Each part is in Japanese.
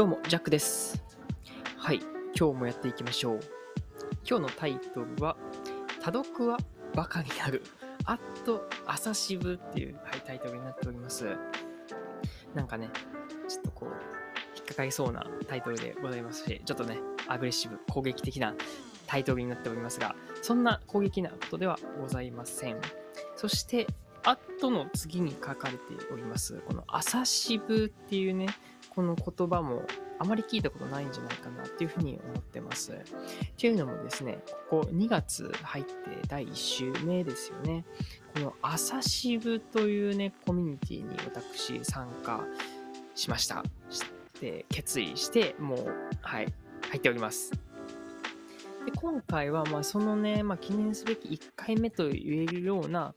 どうも、ジャックです。はい、今日もやっていきましょう。今日のタイトルは、多読はバカになる。あっと朝渋っていう、はい、タイトルになっております。なんかね、ちょっとこう、引っかかりそうなタイトルでございますし、ちょっとね、アグレッシブ、攻撃的なタイトルになっておりますが、そんな攻撃なことではございません。そして、あっとの次に書かれております、この朝渋っていうね、この言葉もあまり聞いたことないんじゃないかなっていうふうに思ってます。っていうのもですね、ここ2月入って第1週目ですよね。この朝渋というね、コミュニティに私参加しました。して、決意して、もう、はい、入っております。で、今回は、まあ、そのね、まあ、記念すべき1回目と言えるような、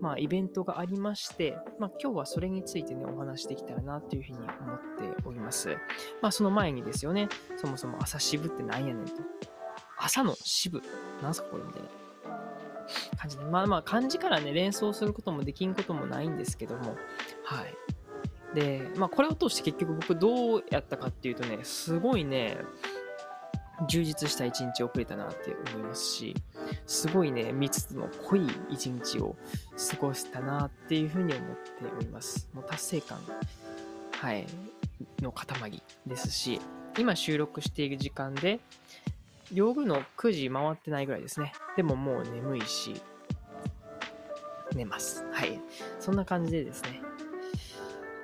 まあ、イベントがありまして、まあ、今日はそれについてね、お話できたらなというふうに思っております。まあ、その前にですよね、そもそも朝渋ってなんやねんと。朝の渋なんすかこれみたいな感じで。まあまあ、漢字からね、連想することもできんこともないんですけども、はい。で、まあ、これを通して結局僕どうやったかっていうとね、すごいね、充実した一日を送れたなって思いますし、すごいね、密度の濃い一日を過ごしたなっていうふうに思っております。もう達成感、はい、の塊ですし、今収録している時間で、夜の9時回ってないぐらいですね。でももう眠いし、寝ます。はい。そんな感じでですね。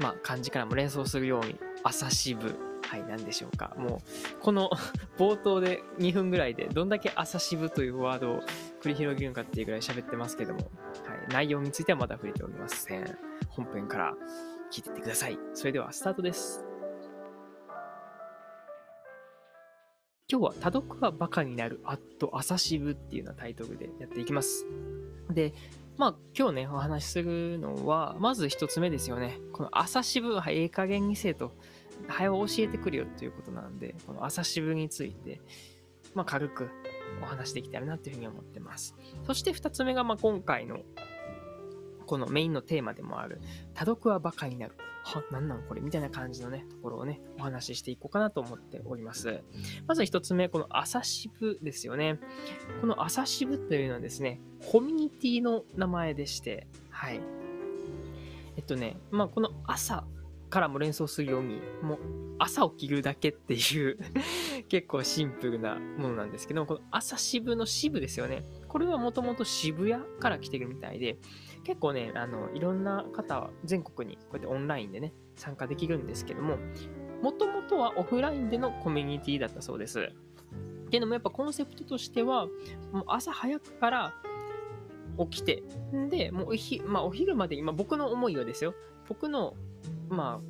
まあ、漢字からも連想するように、朝渋。はい、なんでしょうか。もう、この 冒頭で2分ぐらいで、どんだけ朝渋というワードを繰り広げるのかっていうぐらい喋ってますけども、はい、内容についてはまだ触れておりません。本編から聞いてってください。それではスタートです。今日は多読はバカになる、あっと朝渋っていうようなタイトルでやっていきます。で、まあ今日ね、お話しするのは、まず一つ目ですよね。この朝渋はええ加減にせえと、早教えてくるよということなんで、この朝渋について、まあ軽くお話できたらなというふうに思ってます。そして二つ目が、まあ今回のこのメインのテーマでもある、多読はバカになる。は、なんなんこれ？みたいな感じのね、ところをね、お話ししていこうかなと思っております。まず一つ目、この朝渋ですよね。この朝渋というのはですね、コミュニティの名前でして、はい。えっとね、まあこの朝からも連想するように、もう朝起きるだけっていう 結構シンプルなものなんですけど、この朝渋の渋ですよね。これはもともと渋谷から来てるみたいで、結構ね、あの、いろんな方は全国にこうやってオンラインでね、参加できるんですけども、もともとはオフラインでのコミュニティだったそうです。っていうのもやっぱコンセプトとしては、もう朝早くから起きて、んで、もうおひ、まあ、お昼まで、今僕の思いはですよ、僕の、ま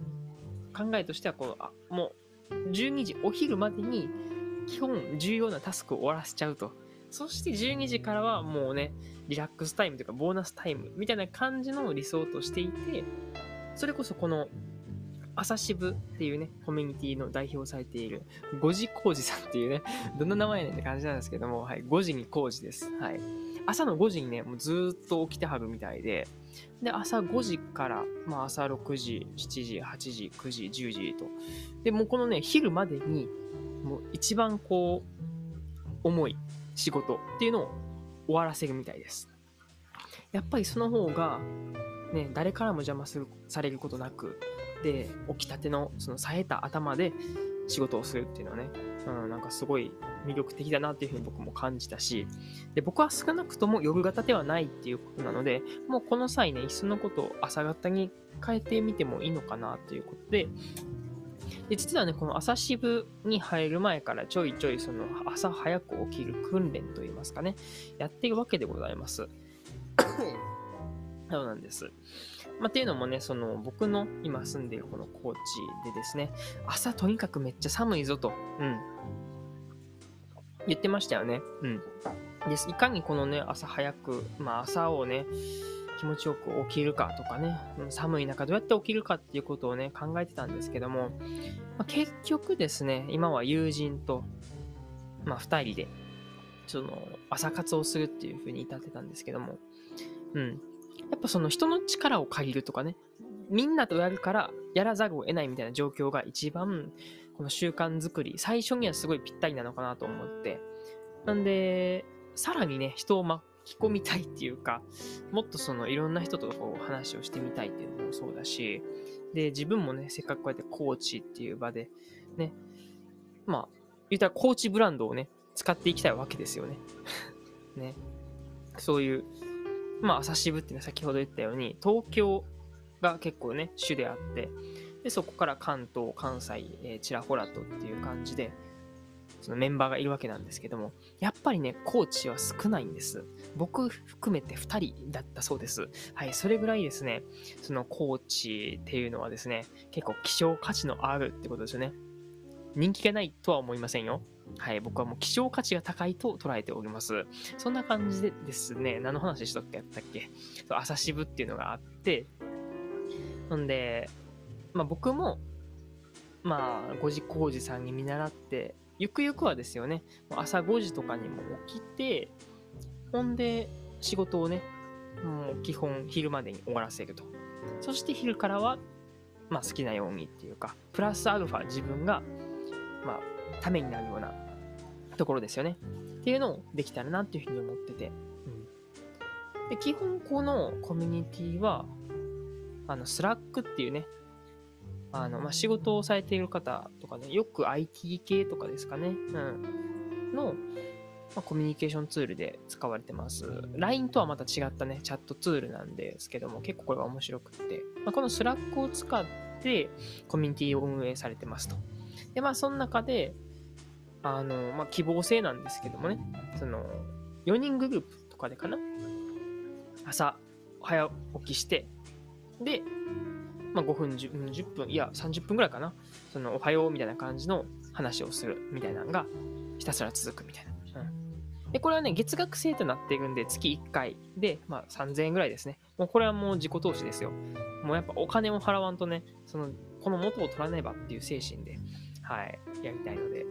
あ、考えとしてはこう、あもう12時、お昼までに基本重要なタスクを終わらせちゃうと。そして12時からはもうね、リラックスタイムというかボーナスタイムみたいな感じの理想としていて、それこそこの朝渋っていうね、コミュニティの代表されている、五時工事さんっていうね、どんな名前やねんって感じなんですけども、はい、5時に工事です。はい。朝の5時にね、もうずっと起きてはるみたいで、で、朝5時から、まあ朝6時、7時、8時、9時、10時と。で、もうこのね、昼までに、もう一番こう、重い仕事っていうのを終わらせるみたいです。やっぱりその方が、ね、誰からも邪魔するされることなく、で、起きたての、その冴えた頭で仕事をするっていうのはね、うん、なんかすごい魅力的だなっていうふうに僕も感じたし、で、僕は少なくとも夜型ではないっていうことなので、もうこの際ね、いっそのことを朝型に変えてみてもいいのかなということで、で、実はね、この朝渋に入る前からちょいちょいその朝早く起きる訓練といいますかね、やってるわけでございます。そうなんです。まあ、っていうのもね、その僕の今住んでいるこの高知でですね、朝とにかくめっちゃ寒いぞと、うん。言ってましたよね。うん。です。いかにこのね、朝早く、まあ朝をね、気持ちよく起きるかとかね、寒い中どうやって起きるかっていうことをね、考えてたんですけども、まあ、結局ですね、今は友人と、まあ二人で、その、朝活をするっていう風に至ってたんですけども、うん。やっぱその人の力を借りるとかね、みんなとやるからやらざるを得ないみたいな状況が一番、この習慣づくり、最初にはすごいぴったりなのかなと思って、なんで、さらにね、人を巻き込みたいっていうか、もっとそのいろんな人とこう話をしてみたいっていうのもそうだし、で、自分もね、せっかくこうやってコーチっていう場で、ね、まあ、言ったらコーチブランドをね、使っていきたいわけですよね。ね。そういう、まあ、朝渋っていうのは先ほど言ったように、東京が結構ね、主であって、で、そこから関東、関西、えー、ちらほらとっていう感じで、そのメンバーがいるわけなんですけども、やっぱりね、コーチは少ないんです。僕含めて2人だったそうです。はい、それぐらいですね、そのコーチっていうのはですね、結構希少価値のあるってことですよね。人気がないとは思いませんよ。はい、僕はもう希少価値が高いと捉えております。そんな感じでですね、何の話しとっけ？やったっけ朝渋っていうのがあって、ほんで、まあ僕も、まあ、5時工事さんに見習って、ゆくゆくはですよね、朝5時とかにも起きて、ほんで、仕事をね、もう基本昼までに終わらせると。そして昼からは、まあ好きなようにっていうか、プラスアルファ自分が、まあ、ためになるようなところですよね。っていうのをできたらなっていうふうに思ってて。うん、で基本このコミュニティは、あの、 Slack っていうね、あの、まあ、仕事をされている方とかね、よく IT 系とかですかね、うん、の、まあ、コミュニケーションツールで使われてます。LINE とはまた違ったね、チャットツールなんですけども、結構これが面白くって、まあ、この Slack を使ってコミュニティを運営されてますと。で、まあ、その中で、あの、まあ、希望制なんですけどもね、その、4人グループとかでかな朝、早起きして、で、まあ、5分10、分、いや、30分ぐらいかな。その、おはようみたいな感じの話をするみたいなのが、ひたすら続くみたいな。うん。で、これはね、月額制となっているんで、月1回で、まあ、3000円ぐらいですね。もうこれはもう自己投資ですよ。もうやっぱお金を払わんとね、その、この元を取らねばっていう精神で、はい、やりたいので、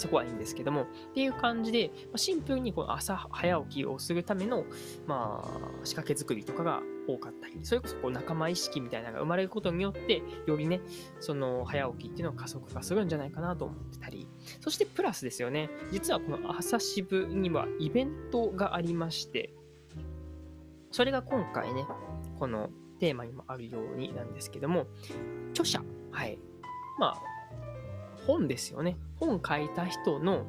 そこはいいんですけども、っていう感じで、シンプルにこの朝早起きをするための、まあ、仕掛け作りとかが多かったり、それこそこう仲間意識みたいなのが生まれることによって、よりね、その早起きっていうのを加速化するんじゃないかなと思ってたり、そしてプラスですよね、実はこの朝渋にはイベントがありまして、それが今回ね、このテーマにもあるようになんですけども、著者、はい。まあ、本ですよね。本書いた人の、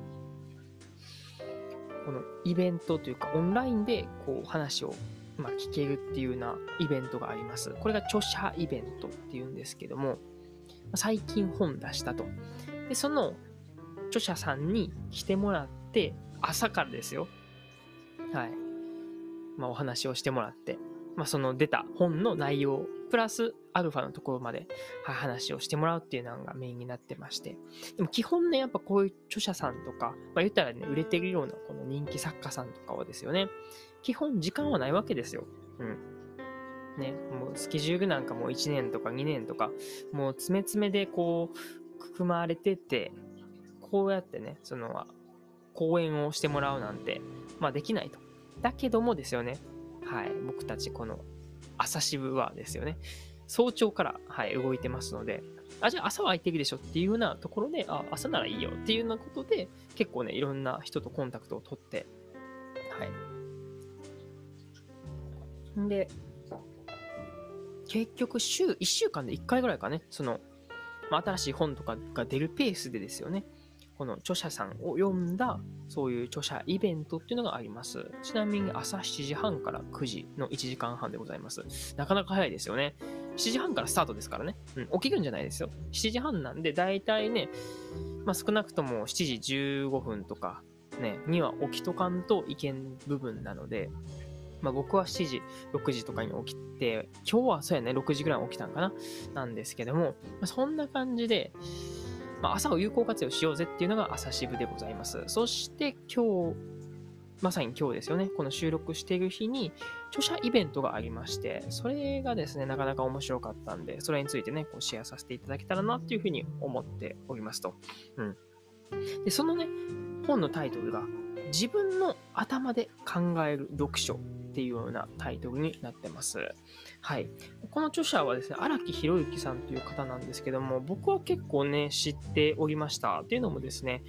このイベントというか、オンラインでこう話を、まあ、聞けるっていうようなイベントがあります。これが著者イベントっていうんですけども、最近本出したと。で、その著者さんに来てもらって、朝からですよ。はい。まあ、お話をしてもらって、まあ、その出た本の内容プラスアルファのところまで話をしてもらうっていうのがメインになってまして。でも基本ね、やっぱこういう著者さんとか、まあ言ったらね、売れてるようなこの人気作家さんとかはですよね、基本時間はないわけですよ。うん。ね、もうスケジュールなんかもう1年とか2年とか、もう詰め詰めでこう、くくまれてて、こうやってね、その、講演をしてもらうなんて、まあできないと。だけどもですよね、はい、僕たちこの朝渋はですよね。早朝から、はい、動いてますので、あ、じゃあ朝は空いてるでしょっていうようなところで、あ、朝ならいいよっていうようなことで、結構ね、いろんな人とコンタクトを取って、はい。で、結局週、1週間で1回ぐらいかね、その、まあ、新しい本とかが出るペースでですよね。この著者さんを読んだ、そういう著者イベントっていうのがあります。ちなみに朝7時半から9時の1時間半でございます。なかなか早いですよね。7時半からスタートですからね。うん、起きるんじゃないですよ。7時半なんで、だいたいね、まあ、少なくとも7時15分とか、ね、には起きとかんといけん部分なので、まあ、僕は7時、6時とかに起きて、今日はそうやね、6時ぐらい起きたんかななんですけども、まあ、そんな感じで、まあ、朝を有効活用しようぜっていうのが朝渋でございます。そして今日、まさに今日ですよね、この収録している日に著者イベントがありまして、それがですね、なかなか面白かったんで、それについてね、こうシェアさせていただけたらなっていうふうに思っておりますと。うん。で、そのね、本のタイトルが、自分の頭で考える読書っていうようなタイトルになってます。はい。この著者はですね、荒木博行さんという方なんですけども、僕は結構ね、知っておりました。っていうのもですね、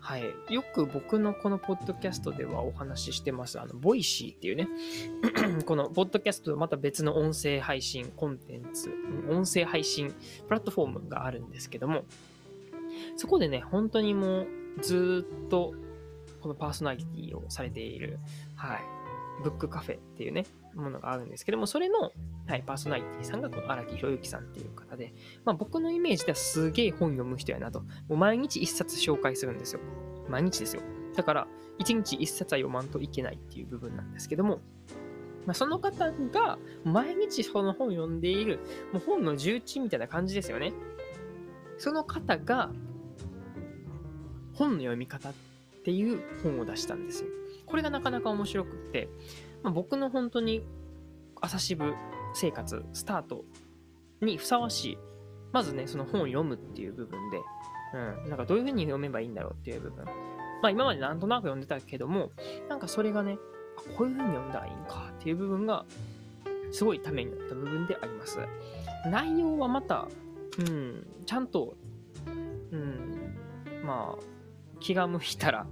はい。よく僕のこのポッドキャストではお話ししてます。あの、 Voicy っていうね、このポッドキャストとまた別の音声配信コンテンツ、音声配信プラットフォームがあるんですけども、そこでね、本当にもうずっとこのパーソナリティをされている、はい、ブックカフェっていうね、ものがあるんですけども、それの、はい、パーソナリティさんがこの荒木博之さんっていう方で、まあ僕のイメージではすげえ本読む人やなと。もう毎日一冊紹介するんですよ。毎日ですよ。だから、一日一冊は読まんといけないっていう部分なんですけども、まあ、その方が毎日その本を読んでいる、もう本の重鎮みたいな感じですよね。その方が、本の読み方っていう本を出したんですよ。これがなかなか面白くって、まあ、僕の本当に朝渋生活スタートにふさわしい、まずね、その本を読むっていう部分で、うん、なんかどういう風に読めばいいんだろうっていう部分。まあ今までなんとなく読んでたけども、なんかそれがねあ、こういう風に読んだらいいんかっていう部分が、すごいためになった部分であります。内容はまた、うん、ちゃんと、うん、まあ、気が向いたら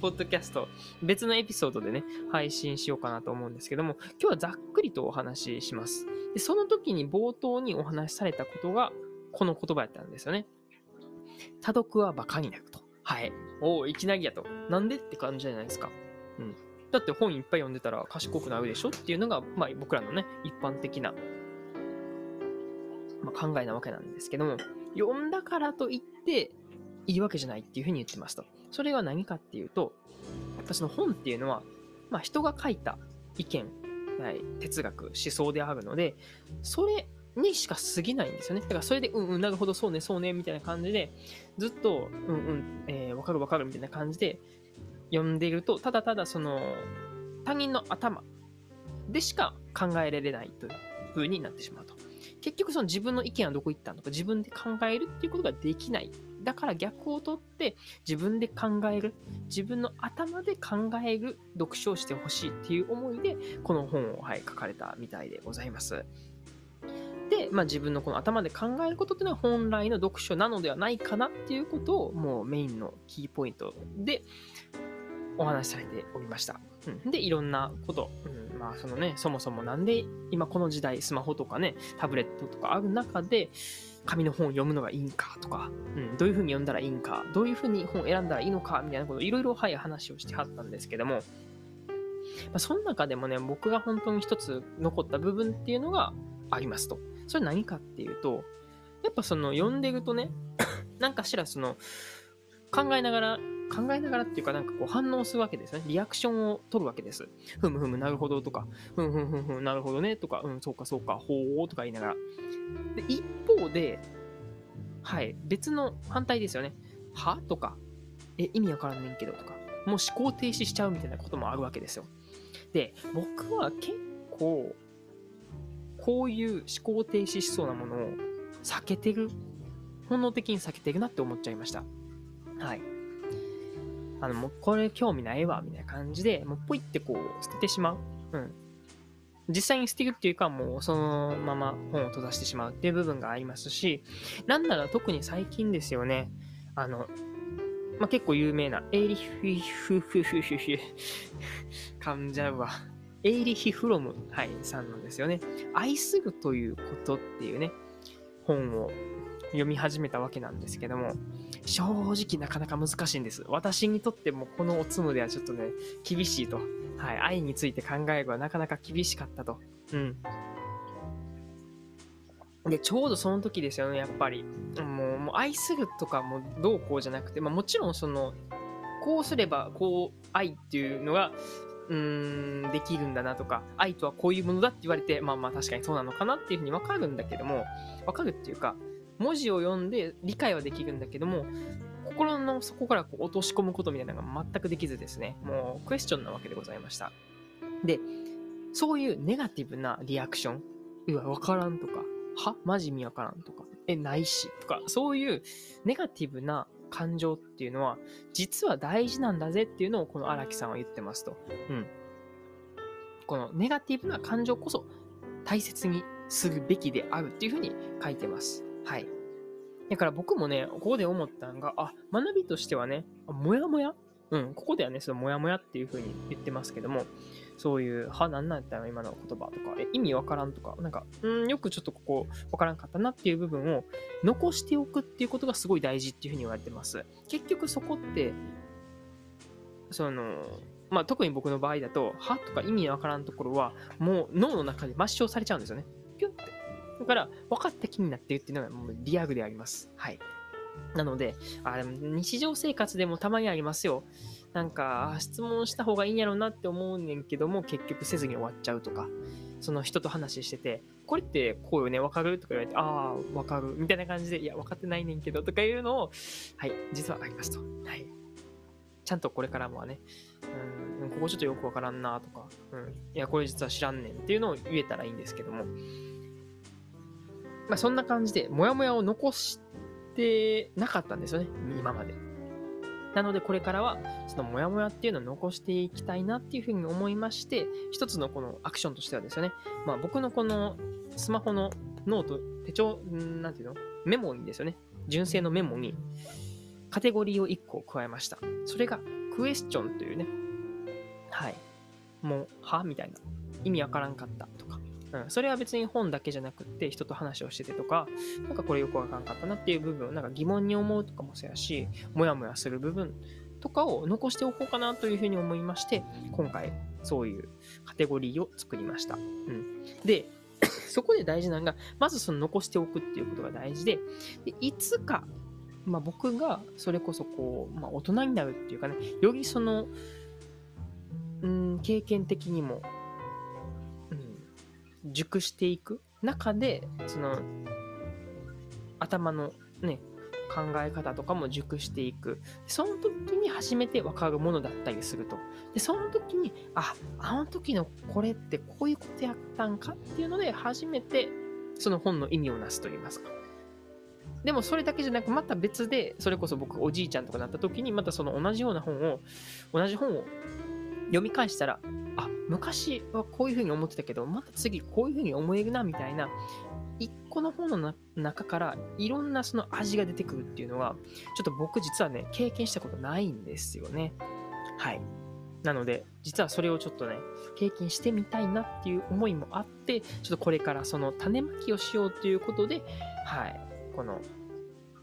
ポッドキャスト、別のエピソードでね、配信しようかなと思うんですけども、今日はざっくりとお話しします。でその時に冒頭にお話しされたことが、この言葉やったんですよね。多読は馬鹿になると。はい。おお、いきなりやと。なんでって感じじゃないですか。うん。だって本いっぱい読んでたら賢くなるでしょっていうのが、まあ僕らのね、一般的な、まあ、考えなわけなんですけども、読んだからといって、いいわけじゃないっていうふうに言ってますと。それは何かっていうと、やっぱその本っていうのは、まあ人が書いた意見、はい、哲学、思想であるので、それにしか過ぎないんですよね。だからそれで、うんうん、なるほど、そうね、そうね、みたいな感じで、ずっと、うんうん、えー、わかるわかるみたいな感じで読んでいると、ただただその、他人の頭でしか考えられないという風になってしまうと。結局その自分の意見はどこ行ったのか自分で考えるっていうことができないだから逆を取って自分で考える、自分の頭で考える読書をしてほしいっていう思いで、この本を、はい、書かれたみたいでございます。で、まあ、自分のこの頭で考えることっていうのは本来の読書なのではないかなっていうことをもうメインのキーポイントでお話しされておりました。うん、で、いろんなこと、うん、まあそのね、そもそもなんで今この時代スマホとかね、タブレットとかある中で、紙の本を読むのがいいんかとか、うん、どういう風に読んだらいいんか、どういうふうに本を選んだらいいのか、みたいなこと、いろいろ、はい、話をしてはったんですけども、まあ、その中でもね、僕が本当に一つ残った部分っていうのがありますと。それ何かっていうと、やっぱその読んでるとね、なんかしらその、考えながら考えながらっていうかなんかこう反応するわけですね。リアクションを取るわけです。ふむふむ、なるほどとか、ふんふんふんふん、なるほどねとか、うん、そうかそうか、ほーとか言いながら。で、一方で、はい、別の反対ですよね。はとか、え、意味わからんねんけどとか、もう思考停止しちゃうみたいなこともあるわけですよ。で、僕は結構、こういう思考停止しそうなものを避けてる、本能的に避けてるなって思っちゃいました。はい。あの、もうこれ興味ないわ、みたいな感じで、もうポイってこう捨ててしまう。うん。実際に捨てるっていうか、もうそのまま本を閉ざしてしまうっていう部分がありますし、なんなら特に最近ですよね、あの、まあ、結構有名な、エイリヒフフフフフ、噛んじゃうわ。エイリヒ・フロム、はい、さんのですよね。愛するということっていうね、本を読み始めたわけなんですけども、正直なかなか難しいんです。私にとってもこのおつむではちょっとね、厳しいと。はい、愛について考えるはなかなか厳しかったと。うん。で、ちょうどその時ですよね、やっぱり。もう、もう愛するとかもどうこうじゃなくて、まあもちろんその、こうすれば、こう、愛っていうのが、うーん、できるんだなとか、愛とはこういうものだって言われて、まあまあ確かにそうなのかなっていうふうにわかるんだけども、わかるっていうか、文字を読んで理解はできるんだけども、心の底からこう落とし込むことみたいなのが全くできずですね、もうクエスチョンなわけでございました。で、そういうネガティブなリアクション、うわ、わからんとか、は？マジ見わからんとか、え、ないしとか、そういうネガティブな感情っていうのは、実は大事なんだぜっていうのをこの荒木さんは言ってますと。うん。このネガティブな感情こそ大切にするべきであるっていうふうに書いてます。はい。だから僕もね、ここで思ったのが、あ、学びとしてはね、もやもやうん、ここではね、そのもやもやっていうふうに言ってますけども、そういう、は、なんなんやったら今の言葉とか、え、意味わからんとか、なんか、うん、よくちょっとここわからんかったなっていう部分を残しておくっていうことがすごい大事っていうふうに言われてます。結局そこって、その、まあ、特に僕の場合だと、はとか意味わからんところは、もう脳の中で抹消されちゃうんですよね。だから、分かった気になってるっていうのがもうリアルであります。はい。なので、あでも日常生活でもたまにありますよ。なんか、質問した方がいいんやろうなって思うねんけども、結局せずに終わっちゃうとか、その人と話してて、これってこうよね、わかるとか言われて、ああ、わかる、みたいな感じで、いや、分かってないねんけど、とかいうのを、はい、実はありますと。はい。ちゃんとこれからもはね、うん、ここちょっとよくわからんなとか、うん、いや、これ実は知らんねんっていうのを言えたらいいんですけども、まあそんな感じで、もやもやを残してなかったんですよね、今まで。なのでこれからは、そのモヤモヤっていうのを残していきたいなっていうふうに思いまして、一つのこのアクションとしてはですよね、まあ僕のこのスマホのノート、手帳、なんていうの？メモにですよね、純正のメモにカテゴリーを1個加えました。それがクエスチョンというね、はい。もう、は？みたいな。意味わからんかった、うん、それは別に本だけじゃなくって人と話をしててとか、なんかこれよくわかんかったなっていう部分をなんか疑問に思うとかもそうやし、もやもやする部分とかを残しておこうかなというふうに思いまして、今回そういうカテゴリーを作りました。うん、で、そこで大事なのが、まずその残しておくっていうことが大事で、でいつか、まあ、僕がそれこそこう、まあ、大人になるっていうかね、よりその、うん、経験的にも熟していく中で、その、頭のね、考え方とかも熟していく。その時に初めて分かるものだったりすると。で、その時に、あ、あの時のこれってこういうことやったんかっていうので、初めてその本の意味をなすと言いますか。でもそれだけじゃなく、また別で、それこそ僕おじいちゃんとかなった時に、またその同じような本を、同じ本を読み返したら、あ、昔はこういうふうに思ってたけど、また次こういうふうに思えるな、みたいな、一個の本の中からいろんなその味が出てくるっていうのは、ちょっと僕実はね、経験したことないんですよね。はい。なので、実はそれをちょっとね、経験してみたいなっていう思いもあって、ちょっとこれからその種まきをしようということで、はい、この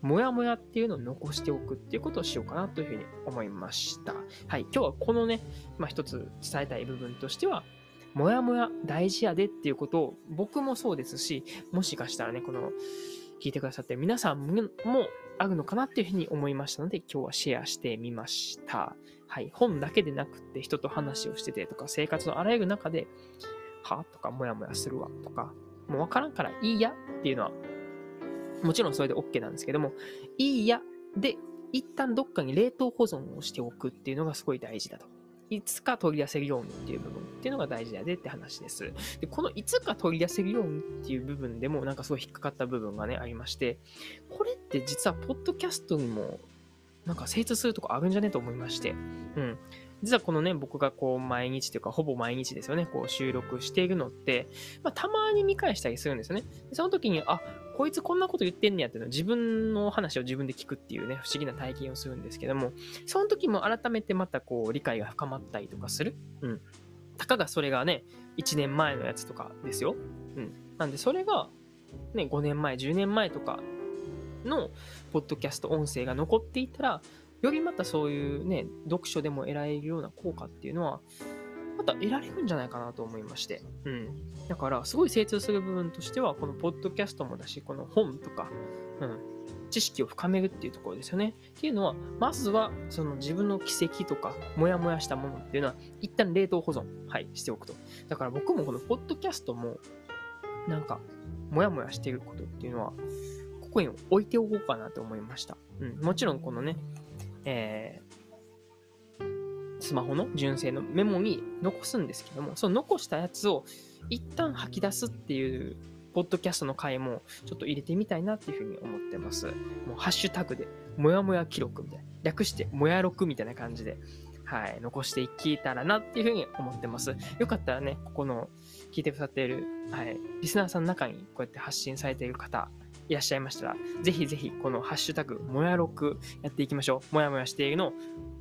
もやもやっていうのを残しておくっていうことをしようかなというふうに思いました。はい。今日はこのね、まあ、一つ伝えたい部分としては、もやもや大事やでっていうことを僕もそうですし、もしかしたらね、この聞いてくださってる皆さんもあるのかなっていうふうに思いましたので、今日はシェアしてみました。はい。本だけでなくって人と話をしててとか、生活のあらゆる中で、はとか、もやもやするわとか、もうわからんからいいやっていうのはもちろんそれで OK なんですけども、いいやで、一旦どっかに冷凍保存をしておくっていうのがすごい大事だと。いつか取り出せるようにっていう部分っていうのが大事だでって話です。で、このいつか取り出せるようにっていう部分でもなんかすごい引っかかった部分がね、ありまして、これって実はポッドキャストにもなんか精通するとこあるんじゃねと思いまして、うん。実はこのね、僕がこう毎日というか、ほぼ毎日ですよね、こう収録しているのって、まあ、たまに見返したりするんですよね。その時に、あ、こいつこんなこと言ってんねやっていうの自分の話を自分で聞くっていうね、不思議な体験をするんですけども、その時も改めてまたこう理解が深まったりとかする。うん。たかがそれがね、1年前のやつとかですよ。うん。なんでそれが、ね、5年前、10年前とかのポッドキャスト音声が残っていたら、よりまたそういうね、読書でも得られるような効果っていうのは、た得られるんじゃないかなと思いまして。うん。だから、すごい精通する部分としては、このポッドキャストもだし、この本とか、うん。知識を深めるっていうところですよね。っていうのは、まずは、その自分の奇跡とか、モヤモヤしたものっていうのは、一旦冷凍保存、はい、しておくと。だから僕もこのポッドキャストも、なんか、モヤモヤしていることっていうのは、ここに置いておこうかなと思いました。うん。もちろん、このね、えー、スマホの純正のメモに残すんですけども、その残したやつを一旦吐き出すっていうポッドキャストの回もちょっと入れてみたいなっていうふうに思ってます。もうハッシュタグで、もやもや記録みたいな。略して、もや録みたいな感じで、はい、残していけたらなっていうふうに思ってます。よかったらね、ここの聞いてくださっている、はい、リスナーさんの中にこうやって発信されている方、いらっしゃいましたら、ぜひぜひこのハッシュタグ、もや録やっていきましょう。もやもやしているのを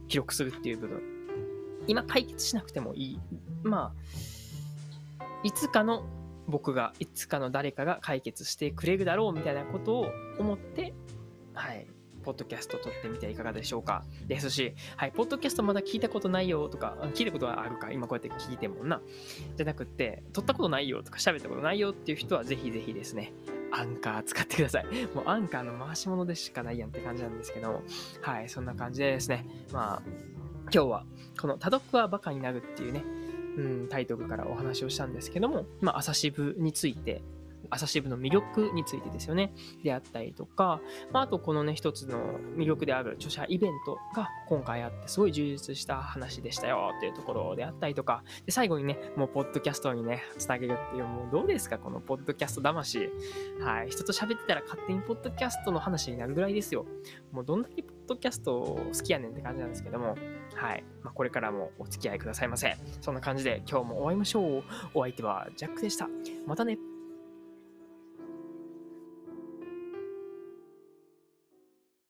記録するっていう部分。今解決しなくてもいい。まあ、いつかの僕が、いつかの誰かが解決してくれるだろうみたいなことを思って、はい、ポッドキャスト撮ってみてはいかがでしょうか。ですし、はい、ポッドキャストまだ聞いたことないよとか、聞いたことはあるか、今こうやって聞いてもんな。じゃなくて、撮ったことないよとか、喋ったことないよっていう人は、ぜひぜひですね、アンカー使ってください。もうアンカーの回し物でしかないやんって感じなんですけども、はい、そんな感じでですね、まあ、今日は、この多読はバカになるっていうね、うん、タイトルからお話をしたんですけども、まあ、朝渋について朝日部の魅力についてですよね。であったりとか、まあ、あとこのね、一つの魅力である著者イベントが今回あって、すごい充実した話でしたよっていうところであったりとか、で最後にね、もうポッドキャストにね、つなげるっていう、もうどうですか、このポッドキャスト魂。はい。人と喋ってたら勝手にポッドキャストの話になるぐらいですよ。もうどんだけポッドキャスト好きやねんって感じなんですけども、はい。まあ、これからもお付き合いくださいませ。そんな感じで今日も終わりましょう。お相手はジャックでした。またね。